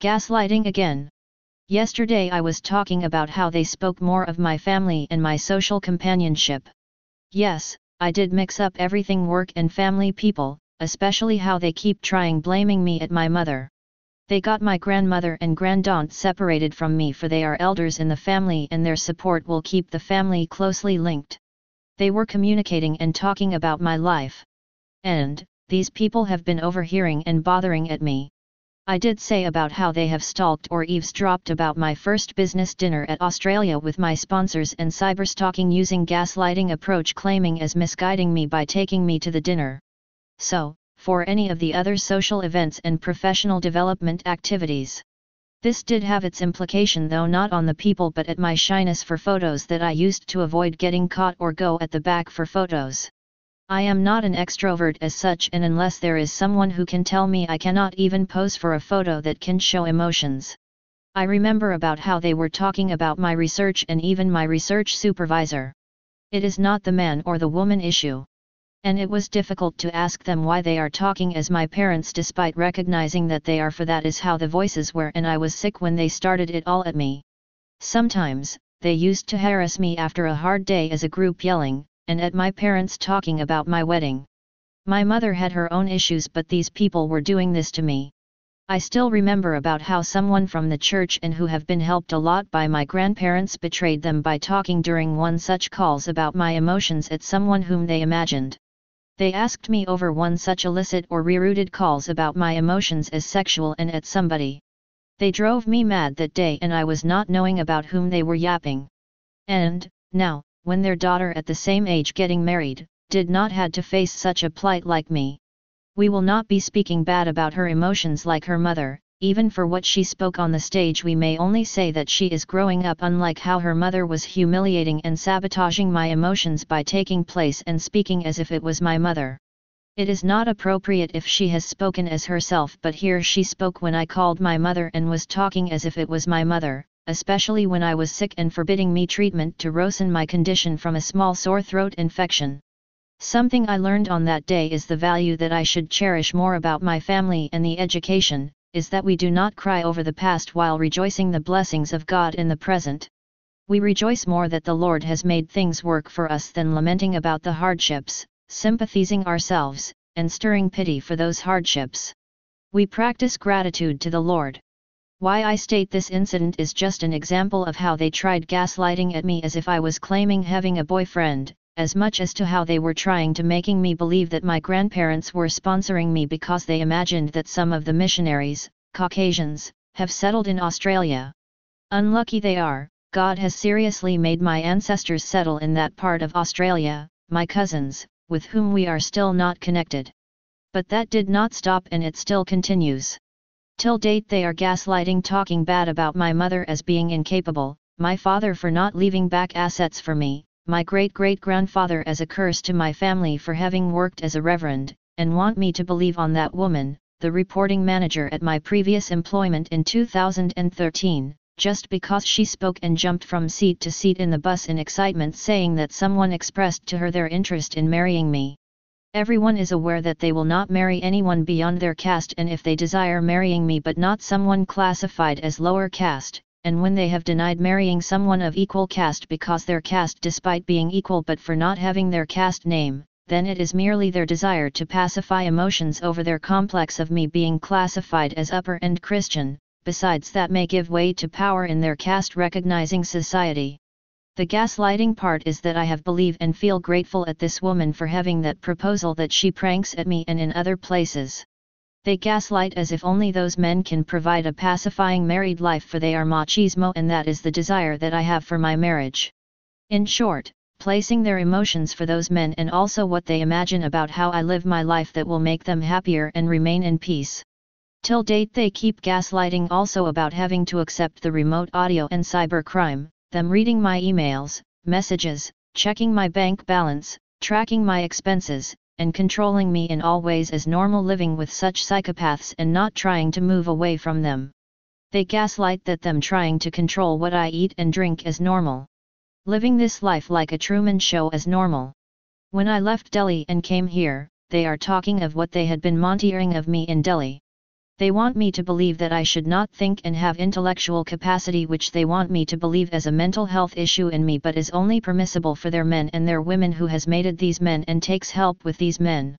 Gaslighting again. Yesterday I was talking about how they spoke more of my family and my social companionship. Yes, I did mix up everything work and family people, especially how they keep trying blaming me at my mother. They got my grandmother and grandaunt separated from me for they are elders in the family and their support will keep the family closely linked. They were communicating and talking about my life. And, these people have been overhearing and bothering at me. I did say about how they have stalked or eavesdropped about my first business dinner at Australia with my sponsors and cyberstalking using gaslighting approach claiming as misguiding me by taking me to the dinner. So, for any of the other social events and professional development activities. This did have its implication though not on the people but at my shyness for photos that I used to avoid getting caught or go at the back for photos. I am not an extrovert as such and unless there is someone who can tell me I cannot even pose for a photo that can show emotions. I remember about how they were talking about my research and even my research supervisor. It is not the man or the woman issue and it was difficult to ask them why they are talking as my parents despite recognizing that they are for that is how the voices were and I was sick when they started it all at me. Sometimes, they used to harass me after a hard day as a group yelling, and at my parents talking about my wedding. My mother had her own issues but these people were doing this to me. I still remember about how someone from the church and who have been helped a lot by my grandparents betrayed them by talking during one such calls about my emotions at someone whom they imagined. They asked me over one such illicit or rerouted calls about my emotions as sexual and at somebody. They drove me mad that day and I was not knowing about whom they were yapping. And, now, when their daughter at the same age getting married, did not had to face such a plight like me. We will not be speaking bad about her emotions like her mother, even for what she spoke on the stage we may only say that she is growing up unlike how her mother was humiliating and sabotaging my emotions by taking place and speaking as if it was my mother. It is not appropriate if she has spoken as herself but here she spoke when I called my mother and was talking as if it was my mother, especially when I was sick and forbidding me treatment to worsen my condition from a small sore throat infection. Something I learned on that day is the value that I should cherish more about my family and the education, is that we do not cry over the past while rejoicing the blessings of God in the present. We rejoice more that the Lord has made things work for us than lamenting about the hardships, sympathizing ourselves, and stirring pity for those hardships. We practice gratitude to the Lord. Why I state this incident is just an example of how they tried gaslighting at me as if I was claiming having a boyfriend, as much as to how they were trying to making me believe that my grandparents were sponsoring me because they imagined that some of the missionaries, Caucasians, have settled in Australia. Unlucky they are, God has seriously made my ancestors settle in that part of Australia, my cousins, with whom we are still not connected. But that did not stop and it still continues. Till date they are gaslighting talking bad about my mother as being incapable, my father for not leaving back assets for me, my great-great-grandfather as a curse to my family for having worked as a reverend, and want me to believe on that woman, the reporting manager at my previous employment in 2013, just because she spoke and jumped from seat to seat in the bus in excitement saying that someone expressed to her their interest in marrying me. Everyone is aware that they will not marry anyone beyond their caste and if they desire marrying me but not someone classified as lower caste, and when they have denied marrying someone of equal caste because their caste despite being equal but for not having their caste name, then it is merely their desire to pacify emotions over their complex of me being classified as upper and Christian, besides that may give way to power in their caste recognizing society. The gaslighting part is that I have believe and feel grateful at this woman for having that proposal that she pranks at me and in other places. They gaslight as if only those men can provide a pacifying married life for they are machismo and that is the desire that I have for my marriage. In short, placing their emotions for those men and also what they imagine about how I live my life that will make them happier and remain in peace. Till date they keep gaslighting also about having to accept the remote audio and cybercrime, them reading my emails, messages, checking my bank balance, tracking my expenses, and controlling me in all ways as normal living with such psychopaths and not trying to move away from them. They gaslight that them trying to control what I eat and drink as normal. Living this life like a Truman Show as normal. When I left Delhi and came here, they are talking of what they had been monitoring of me in Delhi. They want me to believe that I should not think and have intellectual capacity which they want me to believe as a mental health issue in me but is only permissible for their men and their women who has mated these men and takes help with these men.